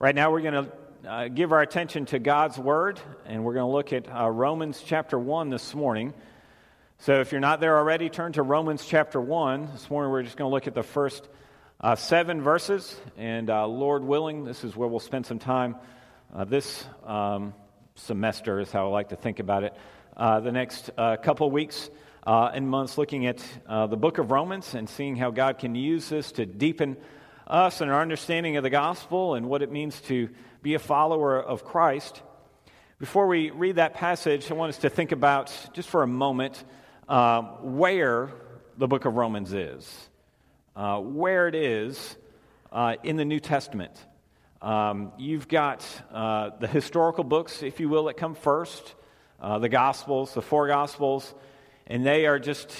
Right now, we're going to uh, give our attention to God's Word, and we're going to look at uh, Romans chapter 1 this morning. So, if you're not there already, turn to Romans chapter 1. This morning, we're just going to look at the first uh, seven verses, and uh, Lord willing, this is where we'll spend some time uh, this um, semester, is how I like to think about it. Uh, the next couple weeks and months, looking at the book of Romans and seeing how God can use this to deepen us and our understanding of the gospel and what it means to be a follower of Christ. Before we read that passage, I want us to think about, just for a moment, uh, where the book of Romans is, uh, where it is uh, in the New Testament. Um, you've got uh, the historical books, if you will, that come first uh, the Gospels, the four Gospels, and they are just,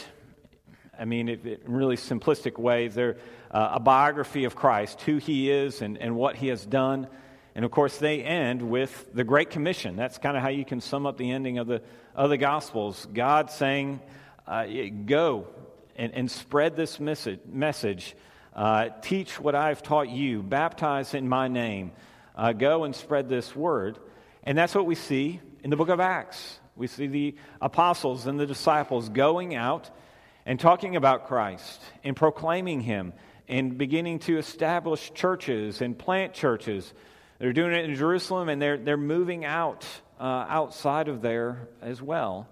I mean, in really simplistic ways, they're uh, a biography of Christ, who he is and, and what he has done. And of course, they end with the Great Commission. That's kind of how you can sum up the ending of the, of the Gospels. God saying, uh, Go and, and spread this message, message. Uh, teach what I've taught you, baptize in my name. Uh, go and spread this word. And that's what we see in the book of Acts. We see the apostles and the disciples going out and talking about Christ and proclaiming him and beginning to establish churches and plant churches. They're doing it in Jerusalem and they're, they're moving out uh, outside of there as well.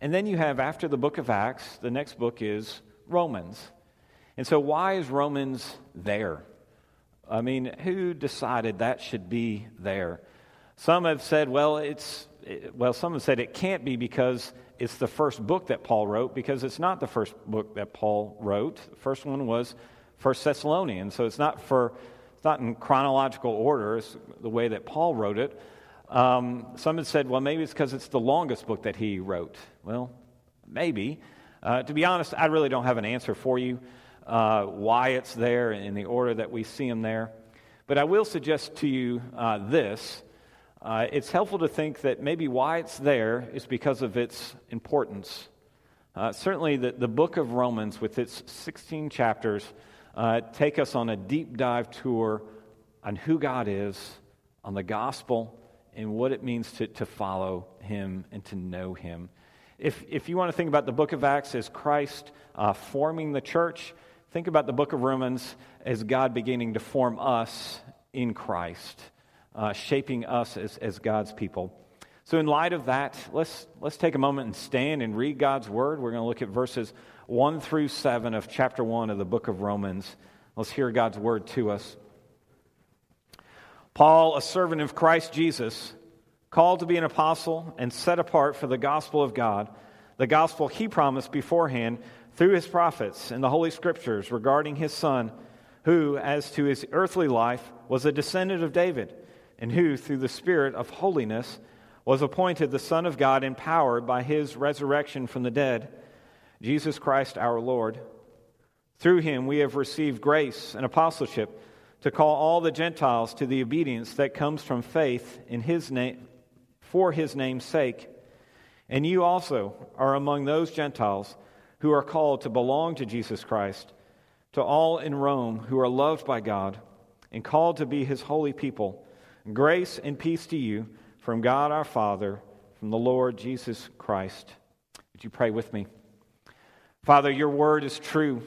And then you have, after the book of Acts, the next book is Romans. And so, why is Romans there? I mean, who decided that should be there? Some have said, well, it's, well, some have said it can't be because it's the first book that Paul wrote, because it's not the first book that Paul wrote. The first one was First Thessalonians. So it's not for it's not in chronological order. It's the way that Paul wrote it. Um, some said, well, maybe it's because it's the longest book that he wrote. Well, maybe. Uh, to be honest, I really don't have an answer for you uh, why it's there in the order that we see them there. But I will suggest to you uh, this. Uh, it's helpful to think that maybe why it's there is because of its importance. Uh, certainly, the, the book of Romans, with its 16 chapters, uh, take us on a deep dive tour on who God is, on the gospel, and what it means to, to follow Him and to know Him. If, if you want to think about the book of Acts as Christ uh, forming the church, think about the book of Romans as God beginning to form us in Christ, uh, shaping us as, as God's people. So, in light of that, let's, let's take a moment and stand and read God's word. We're going to look at verses 1 through 7 of chapter 1 of the book of Romans. Let's hear God's word to us. Paul, a servant of Christ Jesus, called to be an apostle and set apart for the gospel of God, the gospel he promised beforehand through his prophets in the Holy Scriptures regarding his Son, who, as to his earthly life, was a descendant of David, and who, through the Spirit of holiness, was appointed the Son of God, empowered by his resurrection from the dead Jesus Christ our Lord. Through him we have received grace and apostleship to call all the Gentiles to the obedience that comes from faith in his name for his name's sake. And you also are among those Gentiles who are called to belong to Jesus Christ, to all in Rome who are loved by God and called to be his holy people. Grace and peace to you from God our Father, from the Lord Jesus Christ. Would you pray with me? Father, your word is true,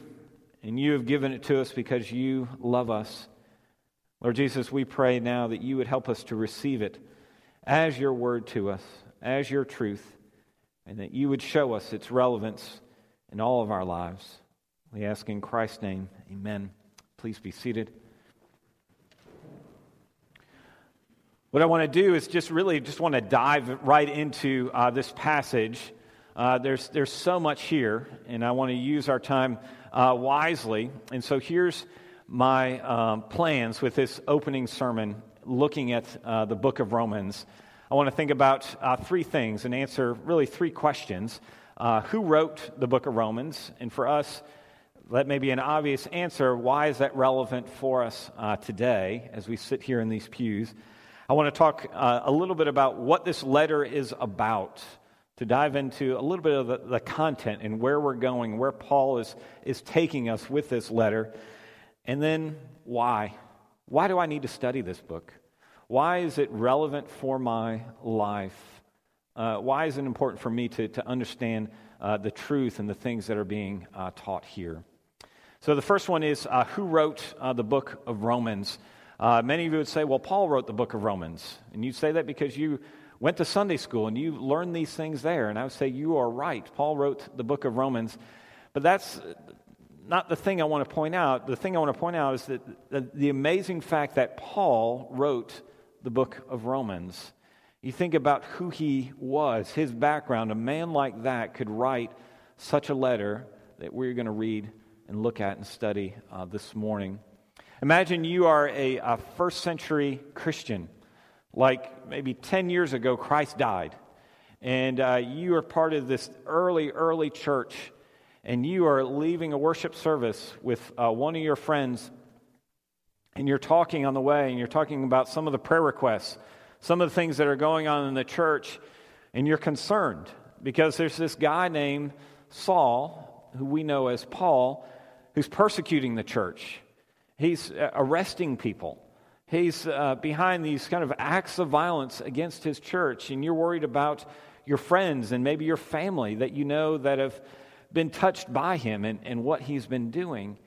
and you have given it to us because you love us. Lord Jesus, we pray now that you would help us to receive it as your word to us, as your truth, and that you would show us its relevance in all of our lives. We ask in Christ's name, amen. Please be seated. What I want to do is just really just want to dive right into uh, this passage uh, there's, there's so much here, and I want to use our time uh, wisely. And so here's my um, plans with this opening sermon looking at uh, the book of Romans. I want to think about uh, three things and answer really three questions. Uh, who wrote the book of Romans? And for us, that may be an obvious answer. Why is that relevant for us today as we sit here in these pews? I want to talk a little bit about what this letter is about to dive into a little bit of the, the, content and where we're going, where Paul is, is taking us with this letter, and then why. Why do I need to study this book? Why is it relevant for my life? Uh, why is it important for me to, to understand uh, the truth and the things that are being uh, taught here? So, the first one is uh, who wrote uh, the book of Romans? Uh, many of you would say, well, Paul wrote the book of Romans. And you say that because you went to Sunday school and you learned these things there. And I would say, you are right. Paul wrote the book of Romans. But that's not the thing I want to point out. The thing I want to point out is that the, the amazing fact that Paul wrote the book of Romans. You think about who he was, his background. A man like that could write such a letter that we're going to read and look at and study uh, this morning. Imagine you are a, a first century Christian, like maybe 10 years ago, Christ died, and uh, you are part of this early, early church, and you are leaving a worship service with uh, one of your friends and you're talking on the way, and you're talking about some of the prayer requests, some of the things that are going on in the church, and you're concerned because there's this guy named Saul, who we know as Paul, who's persecuting the church. He's uh, arresting people. He's uh, behind these kind of acts of violence against his church, and you're worried about your friends and maybe your family that you know that have been touched by him and, and what he's been doing.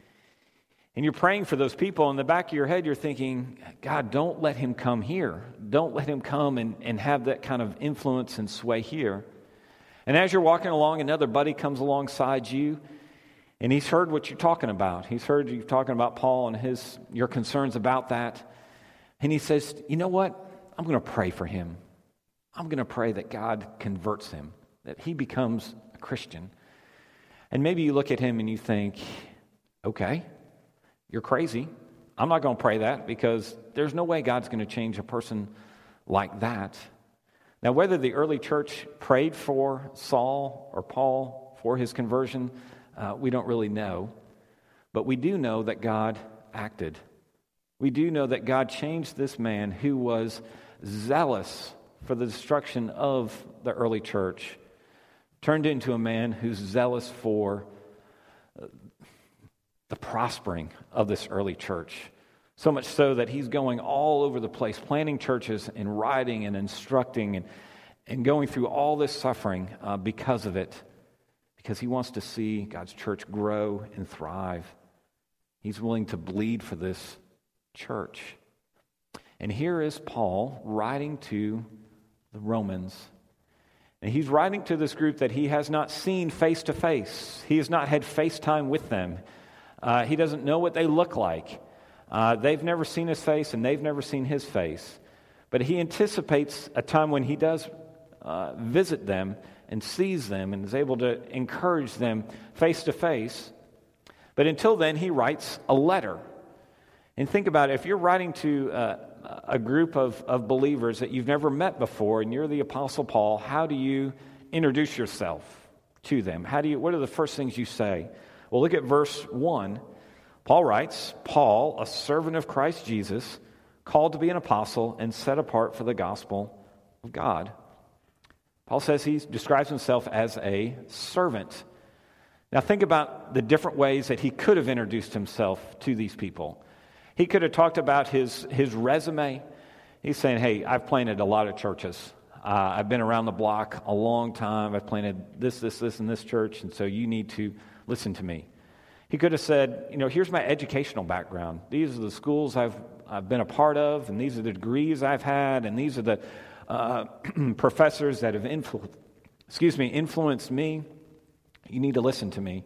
And you're praying for those people. In the back of your head, you're thinking, God, don't let him come here. Don't let him come and, and have that kind of influence and sway here. And as you're walking along, another buddy comes alongside you, and he's heard what you're talking about. He's heard you talking about Paul and his, your concerns about that. And he says, You know what? I'm going to pray for him. I'm going to pray that God converts him, that he becomes a Christian. And maybe you look at him and you think, Okay, you're crazy. I'm not going to pray that because there's no way God's going to change a person like that. Now, whether the early church prayed for Saul or Paul for his conversion, uh, we don't really know. But we do know that God acted. We do know that God changed this man who was zealous for the destruction of the early church, turned into a man who's zealous for the prospering of this early church. So much so that he's going all over the place, planting churches and writing and instructing and, and going through all this suffering uh, because of it, because he wants to see God's church grow and thrive. He's willing to bleed for this church. And here is Paul writing to the Romans. And he's writing to this group that he has not seen face to face. He has not had FaceTime with them. Uh, he doesn't know what they look like. Uh, they've never seen his face, and they've never seen his face. But he anticipates a time when he does uh, visit them and sees them and is able to encourage them face to face. But until then, he writes a letter. And think about it if you're writing to uh, a group of, of believers that you've never met before, and you're the Apostle Paul, how do you introduce yourself to them? How do you, what are the first things you say? Well, look at verse 1. Paul writes Paul, a servant of Christ Jesus, called to be an apostle and set apart for the gospel of God. Paul says he describes himself as a servant. Now, think about the different ways that he could have introduced himself to these people. He could have talked about his, his resume. He's saying, Hey, I've planted a lot of churches. Uh, I've been around the block a long time. I've planted this, this, this, and this church, and so you need to listen to me. He could have said, you know, here's my educational background. These are the schools I've, I've been a part of, and these are the degrees I've had, and these are the uh, professors that have influ- excuse me, influenced me. You need to listen to me.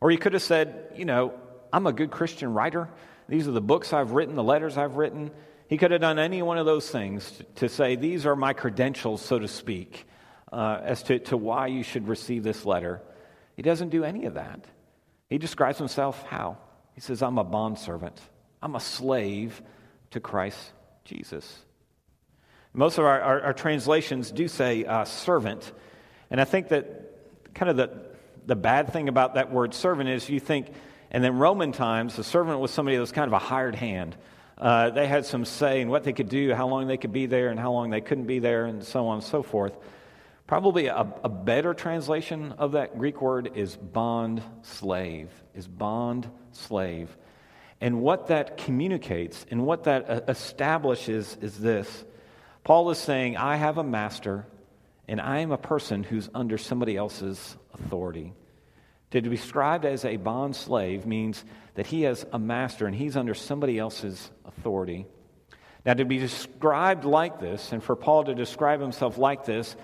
Or he could have said, you know, I'm a good Christian writer. These are the books I've written, the letters I've written. He could have done any one of those things to say, these are my credentials, so to speak, uh, as to, to why you should receive this letter. He doesn't do any of that. He describes himself how? He says, I'm a bondservant, I'm a slave to Christ Jesus. Most of our, our, our translations do say uh, servant. And I think that kind of the, the bad thing about that word servant is you think, and then Roman times, the servant was somebody that was kind of a hired hand. Uh, they had some say in what they could do, how long they could be there, and how long they couldn't be there, and so on and so forth. Probably a, a, better translation of that Greek word is bond slave, is bond slave. And what that communicates and what that uh, establishes is this Paul is saying, I have a master, and I am a person who's under somebody else's authority. To be described as a bond slave means that he has a master and he's under somebody else's authority. Now, to be described like this, and for Paul to describe himself like this,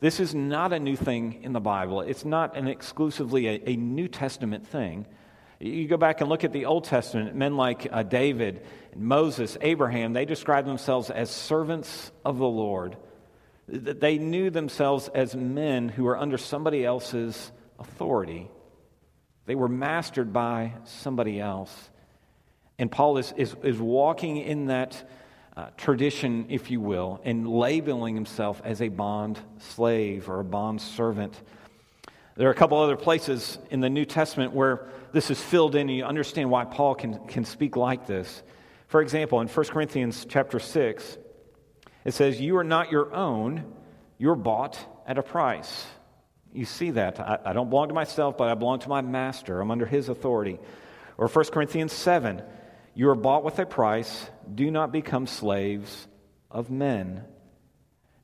this is not a new thing in the Bible. It's not an exclusively a, a New Testament thing. You go back and look at the Old Testament, men like uh, David, Moses, Abraham, they describe themselves as servants of the Lord. They knew themselves as men who were under somebody else's authority. They were mastered by somebody else. And Paul is, is, is walking in that uh, tradition, if you will, and labeling himself as a bond slave or a bond servant. There are a couple other places in the New Testament where this is filled in and you understand why Paul can, can speak like this. For example, in 1 Corinthians chapter 6, it says, You are not your own, you're bought at a price. You see that. I, I don't belong to myself, but I belong to my master. I'm under his authority. Or 1 Corinthians 7, You are bought with a price. Do not become slaves of men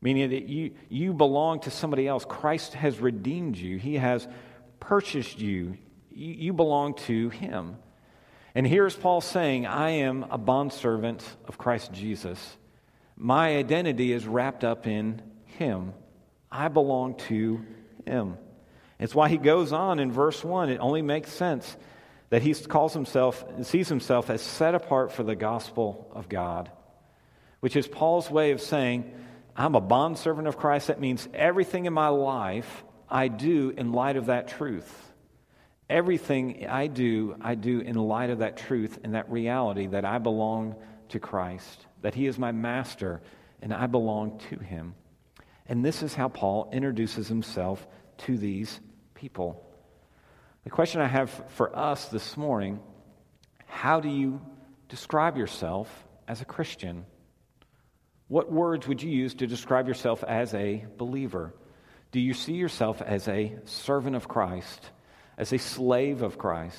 meaning that you, you belong to somebody else. Christ has redeemed you, He has purchased you. You, belong to Him. And here's Paul saying, I am a bondservant of Christ Jesus. My identity is wrapped up in Him. I belong to Him. It's why he goes on in verse 1. It only makes sense that he calls himself, sees himself as set apart for the gospel of God, which is Paul's way of saying, I'm a bondservant of Christ. That means everything in my life I do in light of that truth. Everything I do, I do in light of that truth and that reality that I belong to Christ, that He is my master and I belong to Him. And this is how Paul introduces himself to these people. The question I have for us this morning how do you describe yourself as a Christian? What words would you use to describe yourself as a believer? Do you see yourself as a servant of Christ, as a slave of Christ?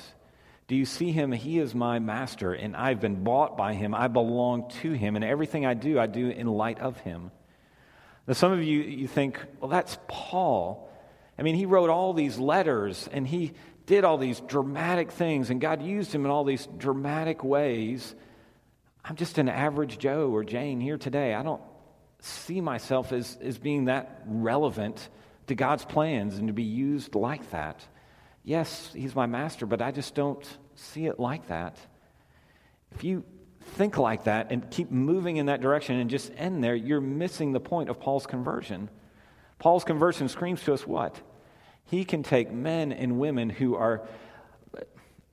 Do you see him? He is my master, and I've been bought by him. I belong to him, and everything I do, I do in light of him. Now, some of you, you think, well, that's Paul. I mean, he wrote all these letters, and he did all these dramatic things, and God used him in all these dramatic ways. I'm just an average Joe or Jane here today. I don't see myself as, as being that relevant to God's plans and to be used like that. Yes, He's my master, but I just don't see it like that. If you think like that and keep moving in that direction and just end there, you're missing the point of Paul's conversion. Paul's conversion screams to us what? He can take men and women who are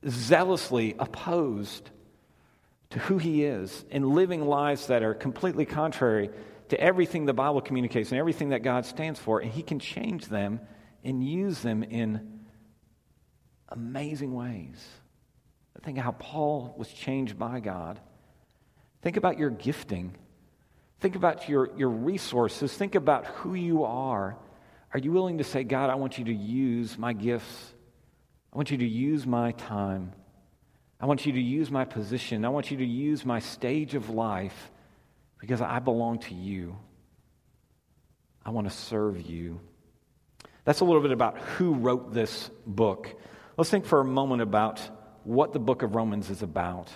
zealously opposed to who he is and living lives that are completely contrary to everything the Bible communicates and everything that God stands for, and he can change them and use them in amazing ways. Think of how Paul was changed by God. Think about your gifting. Think about your, your resources. Think about who you are. Are you willing to say, God, I want you to use my gifts? I want you to use my time. I want you to use my position. I want you to use my stage of life because I belong to you. I want to serve you. That's a little bit about who wrote this book. Let's think for a moment about what the book of Romans is about.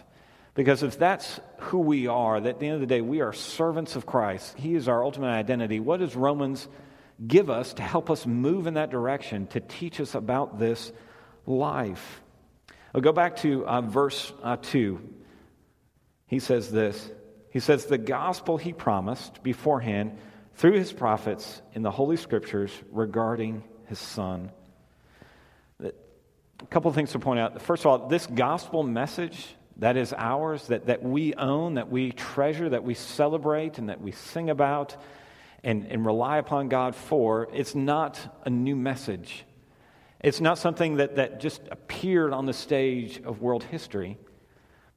Because if that's who we are, that at the end of the day, we are servants of Christ, He is our ultimate identity. What does Romans give us to help us move in that direction, to teach us about this life? I'll go back to uh, verse uh, 2. He says this He says, The gospel he promised beforehand through his prophets in the Holy Scriptures regarding his son. A couple of things to point out. First of all, this gospel message that is ours, that, that we own, that we treasure, that we celebrate, and that we sing about and, and rely upon God for, it's not a new message. It's not something that, that just appeared on the stage of world history,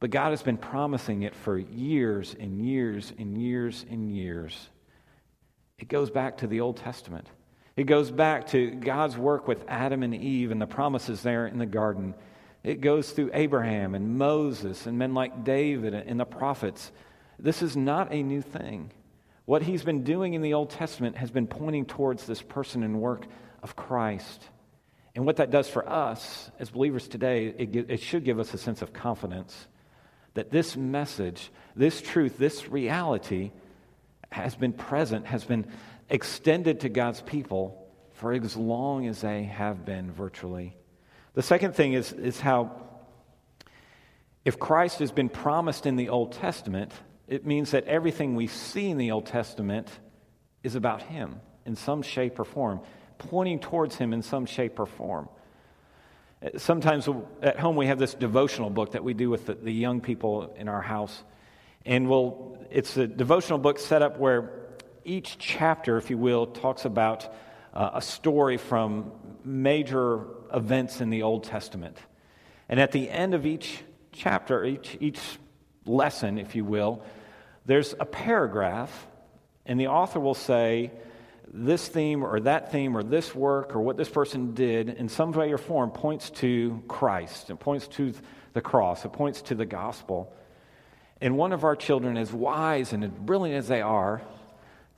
but God has been promising it for years and years and years and years. It goes back to the Old Testament. It goes back to God's work with Adam and Eve and the promises there in the garden. It goes through Abraham and Moses and men like David and the prophets. This is not a new thing. What he's been doing in the Old Testament has been pointing towards this person and work of Christ. And what that does for us as believers today, it, it should give us a sense of confidence that this message, this truth, this reality has been present, has been extended to God's people for as long as they have been virtually. The second thing is, is how, if Christ has been promised in the Old Testament, it means that everything we see in the Old Testament is about Him in some shape or form, pointing towards Him in some shape or form. Sometimes at home we have this devotional book that we do with the, the young people in our house. And we'll, it's a devotional book set up where each chapter, if you will, talks about uh, a story from major events in the Old Testament. And at the end of each chapter, each, each lesson, if you will, there's a paragraph, and the author will say, this theme or that theme or this work or what this person did in some way or form points to Christ. It points to the cross. It points to the gospel. And one of our children, as wise and as brilliant as they are,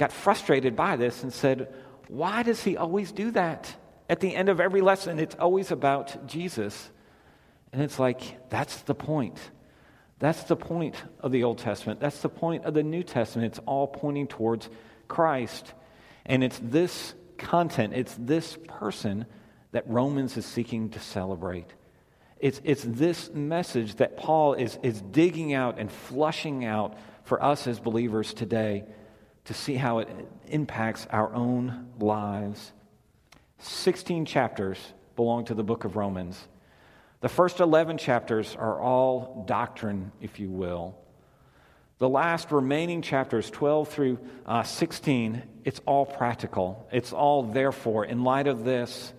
got frustrated by this and said, Why does he always do that? At the end of every lesson, it's always about Jesus. And it's like, that's the point. That's the point of the Old Testament. That's the point of the New Testament. It's all pointing towards Christ. And it's this content, it's this person that Romans is seeking to celebrate. It's, it's this message that Paul is, is digging out and flushing out for us as believers today to see how it impacts our own lives. 16 chapters belong to the book of Romans. The first 11 chapters are all doctrine, if you will. The last remaining chapters, 12 through uh, 16, it's all practical. It's all therefore, in light of this,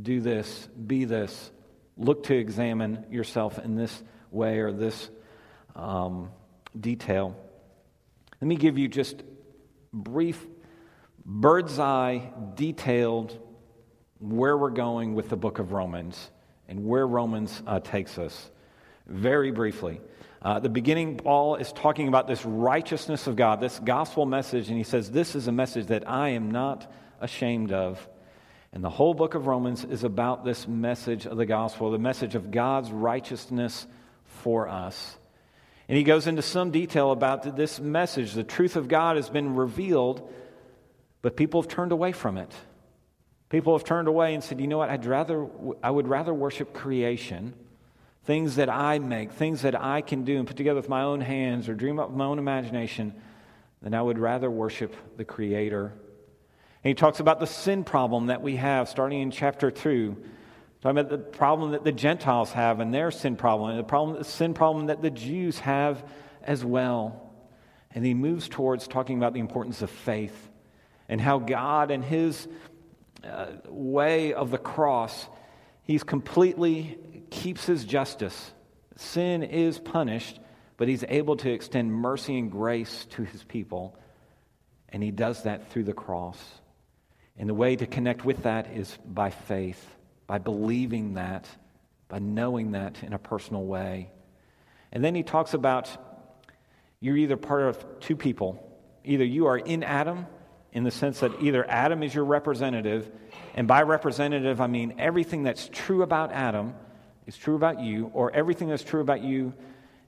do this, be this, look to examine yourself in this way or this um, detail. Let me give you just brief, bird's eye, detailed where we're going with the book of Romans and where Romans uh, takes us. Very briefly. Uh, the beginning, Paul is talking about this righteousness of God, this gospel message, and he says, This is a message that I am not ashamed of. And the whole book of Romans is about this message of the gospel, the message of God's righteousness for us. And he goes into some detail about this message. The truth of God has been revealed, but people have turned away from it. People have turned away and said, you know what, I'd rather, I would rather worship creation, things that I make, things that I can do and put together with my own hands or dream up with my own imagination, than I would rather worship the Creator. And he talks about the sin problem that we have starting in chapter 2. Talking about the problem that the Gentiles have and their sin problem, and the, problem, the sin problem that the Jews have as well. And he moves towards talking about the importance of faith and how God and his uh, way of the cross, he's completely keeps his justice. Sin is punished, but he's able to extend mercy and grace to his people. And he does that through the cross. And the way to connect with that is by faith, by believing that, by knowing that in a personal way. And then he talks about you're either part of two people. Either you are in Adam in the sense that either Adam is your representative, and by representative, I mean everything that's true about Adam is true about you, or everything that's true about you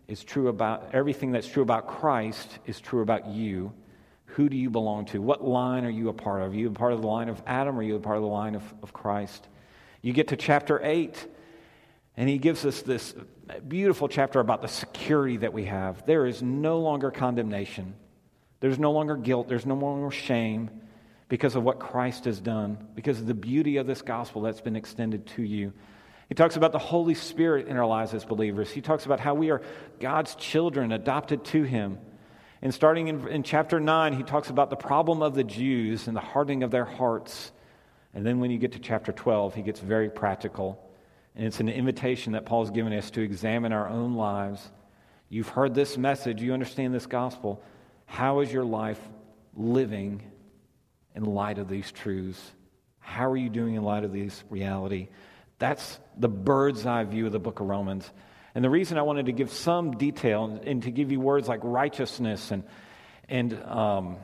is true about everything that's true about Christ is true about you. Who do you belong to? What line are you a part of? Are you a part of the line of Adam, or are you a part of the line of, of Christ? You get to chapter 8, and he gives us this beautiful chapter about the security that we have. There is no longer condemnation. There's no longer guilt, there's no longer shame because of what Christ has done, because of the beauty of this gospel that's been extended to you. He talks about the Holy Spirit in our lives as believers. He talks about how we are God's children, adopted to Him. And starting in, in chapter 9, he talks about the problem of the Jews and the hardening of their hearts. And then when you get to chapter 12, he gets very practical. And it's an invitation that Paul's given us to examine our own lives. You've heard this message, you understand this gospel. How is your life living in light of these truths? How are you doing in light of this reality? That's the bird's eye view of the book of Romans. And the reason I wanted to give some detail and to give you words like righteousness and, and um,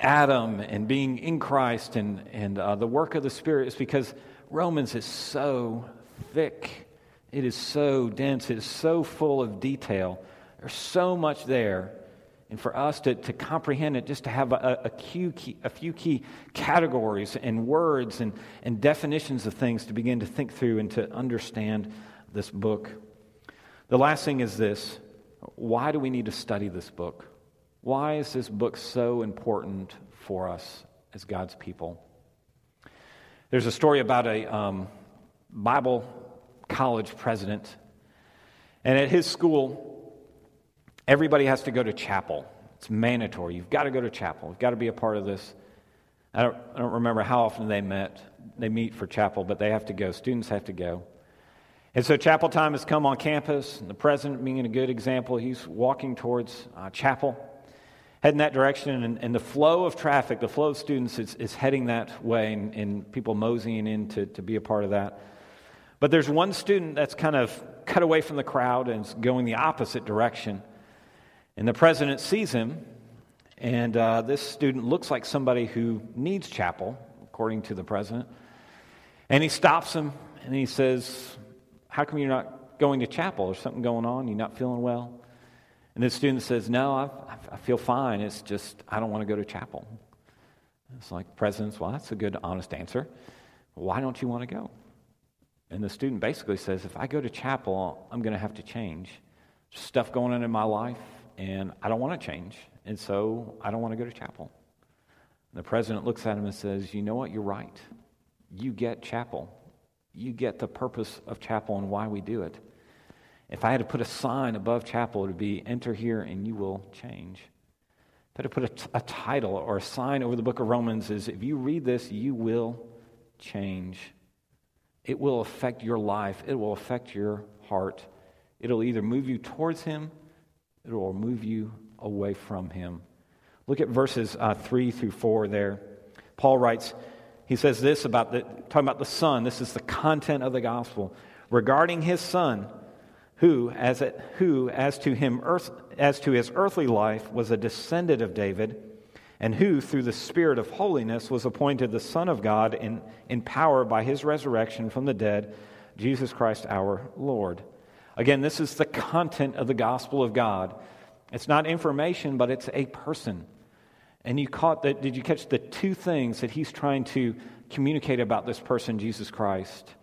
Adam and being in Christ and, and uh, the work of the Spirit is because Romans is so thick. It is so dense. It is so full of detail. There's so much there. And for us to, to comprehend it, just to have a, a, key, a few key categories and words and, and definitions of things to begin to think through and to understand this book. The last thing is this why do we need to study this book? Why is this book so important for us as God's people? There's a story about a um, Bible college president, and at his school, everybody has to go to chapel. It's mandatory. You've got to go to chapel. You've got to be a part of this. I don't, I don't remember how often they met. They meet for chapel, but they have to go. Students have to go. And so chapel time has come on campus. And the president, being a good example, he's walking towards uh, chapel, heading that direction. And, and, the flow of traffic, the flow of students is, is heading that way, and, and, people moseying in to, to be a part of that. But there's one student that's kind of cut away from the crowd and is going the opposite direction. And the president sees him, and uh, this student looks like somebody who needs chapel, according to the president. And he stops him and he says, how come you're not going to chapel? There's something going on? You're not feeling well? And the student says, No, I, I feel fine. It's just, I don't want to go to chapel. It's like, Presidents, well, that's a good, honest answer. Why don't you want to go? And the student basically says, If I go to chapel, I'm going to have to change. There's stuff going on in my life, and I don't want to change. And so I don't want to go to chapel. And the president looks at him and says, You know what? You're right. You get chapel you get the purpose of chapel and why we do it. If I had to put a sign above chapel, it would be enter here and you will change. If I had to put a, t- a title or a sign over the book of Romans, is if you read this, you will change. It will affect your life, it will affect your heart. It'll either move you towards Him, it will move you away from Him. Look at verses uh, 3 through 4 there. Paul writes, he says this about the, talking about the Son. This is the content of the gospel. Regarding his Son, who, as, it, who, as to him, earth, as to his earthly life, was a descendant of David, and who, through the Spirit of holiness, was appointed the Son of God in, in power by his resurrection from the dead, Jesus Christ our Lord. Again, this is the content of the gospel of God. It's not information, but it's a person. And you caught that, did you catch the two things that he's trying to communicate about this person, Jesus Christ?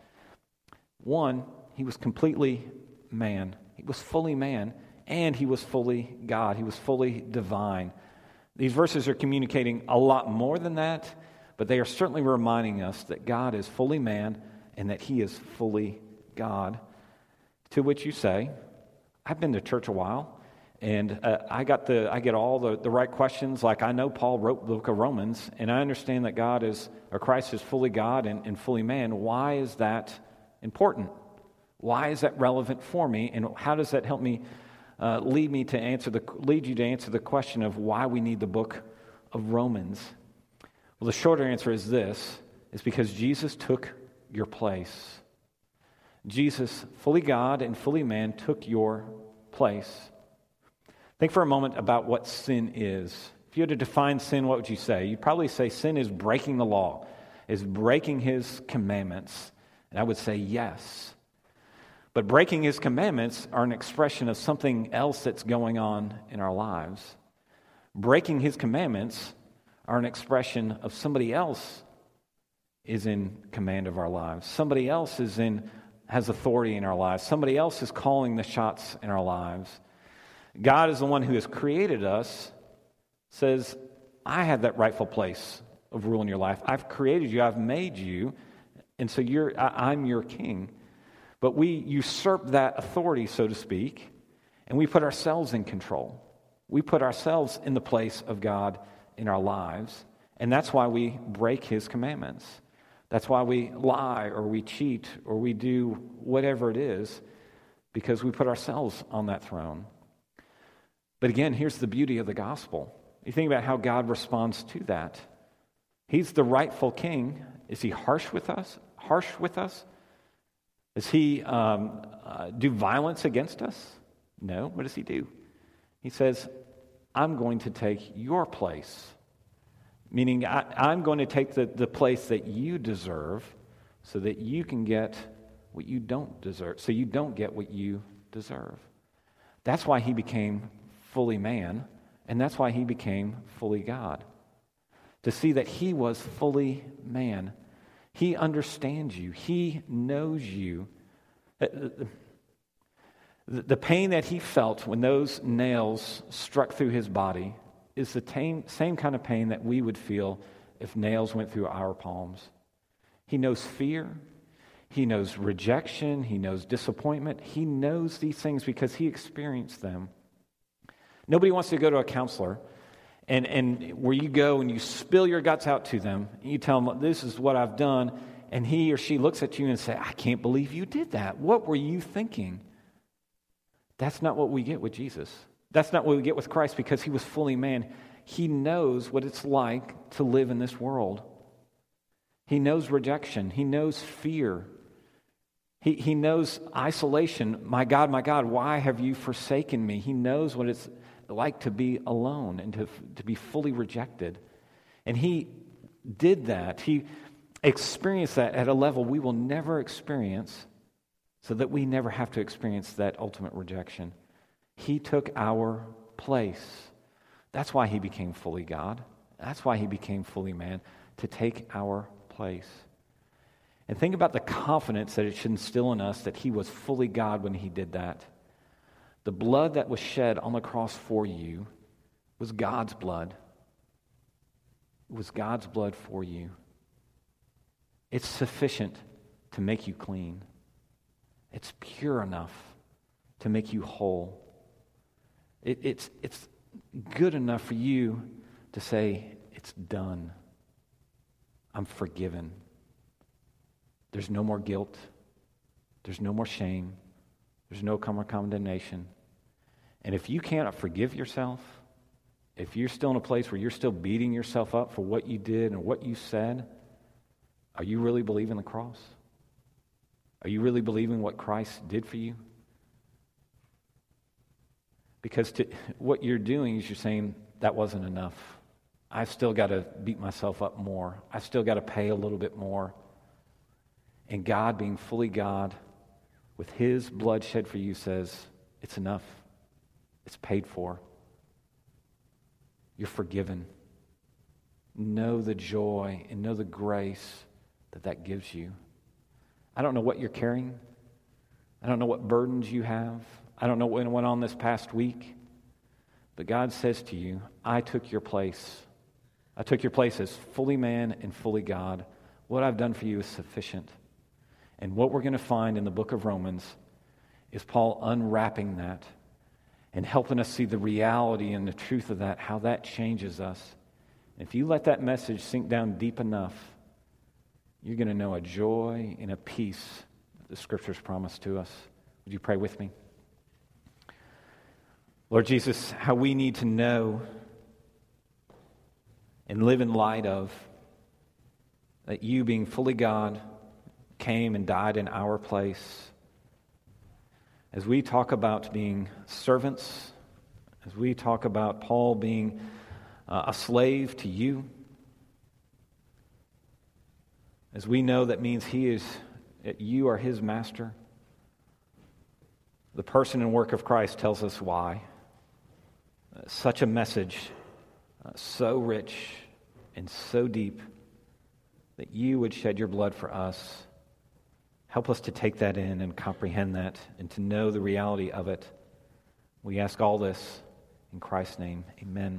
One, he was completely man, he was fully man, and he was fully God, he was fully divine. These verses are communicating a lot more than that, but they are certainly reminding us that God is fully man and that he is fully God. To which you say, I've been to church a while. And uh, I, got the, I get all the, the right questions. Like I know Paul wrote the book of Romans, and I understand that God is, or Christ is fully God and, and fully man. Why is that important? Why is that relevant for me? And how does that help me uh, lead me to answer the, lead you to answer the question of why we need the book of Romans? Well, the shorter answer is this: is because Jesus took your place. Jesus, fully God and fully man, took your place. Think for a moment about what sin is. If you had to define sin, what would you say? You'd probably say sin is breaking the law, is breaking his commandments. And I would say yes. But breaking his commandments are an expression of something else that's going on in our lives. Breaking his commandments are an expression of somebody else is in command of our lives. Somebody else is in has authority in our lives. Somebody else is calling the shots in our lives. God is the one who has created us, says, I have that rightful place of rule in your life. I've created you, I've made you, and so you're, I, I'm your king. But we usurp that authority, so to speak, and we put ourselves in control. We put ourselves in the place of God in our lives, and that's why we break his commandments. That's why we lie or we cheat or we do whatever it is, because we put ourselves on that throne. But again, here's the beauty of the gospel. You think about how God responds to that. He's the rightful king. Is he harsh with us? Harsh with us? Does he um, uh, do violence against us? No. What does he do? He says, I'm going to take your place. Meaning, I, am going to take the, the place that you deserve so that you can get what you don't deserve, so you don't get what you deserve. That's why he became fully man, and that's why he became fully God. To see that he was fully man. He understands you, he knows you. Uh, the pain that he felt when those nails struck through his body is the same kind of pain that we would feel if nails went through our palms. He knows fear. He knows rejection. He knows disappointment. He knows these things because he experienced them. Nobody wants to go to a counselor and, and where you go and you spill your guts out to them. And you tell them, This is what I've done. And he or she looks at you and say, I can't believe you did that. What were you thinking? That's not what we get with Jesus. That's not what we get with Christ because he was fully man. He knows what it's like to live in this world. He knows rejection, he knows fear, he, he knows isolation. My God, my God, why have you forsaken me? He knows what it's like to be alone and to, to be fully rejected. And he did that. He experienced that at a level we will never experience so that we never have to experience that ultimate rejection. He took our place. That's why he became fully God. That's why he became fully man, to take our place. And think about the confidence that it should instill in us that he was fully God when he did that. The blood that was shed on the cross for you was God's blood. It was God's blood for you. It's sufficient to make you clean, it's pure enough to make you whole. It, it's, it's good enough for you to say, It's done. I'm forgiven. There's no more guilt. There's no more shame. There's no more condemnation. And if you cannot forgive yourself, if you're still in a place where you're still beating yourself up for what you did and what you said, are you really believing the cross? Are you really believing what Christ did for you? Because to, what you're doing is you're saying, that wasn't enough. I've still got to beat myself up more. I've still got to pay a little bit more. And God, being fully God, with His blood shed for you, says, It's enough. It's paid for. You're forgiven. Know the joy and know the grace that that gives you. I don't know what you're carrying. I don't know what burdens you have. I don't know what went on this past week. But God says to you, I took your place. I took your place as fully man and fully God. What I've done for you is sufficient. And what we're going to find in the book of Romans is Paul unwrapping that and helping us see the reality and the truth of that, how that changes us. If you let that message sink down deep enough, you're going to know a joy and a peace that the scriptures promise to us. Would you pray with me? Lord Jesus, how we need to know and live in light of that you, being fully God, came and died in our place. As we talk about being servants, as we talk about Paul being uh, a slave to you, as we know that means he is, you are his master, the person and work of Christ tells us why. Such a message, uh, so rich and so deep, that you would shed your blood for us Help us to take that in and comprehend that and to know the reality of it. We ask all this in Christ's name. Amen.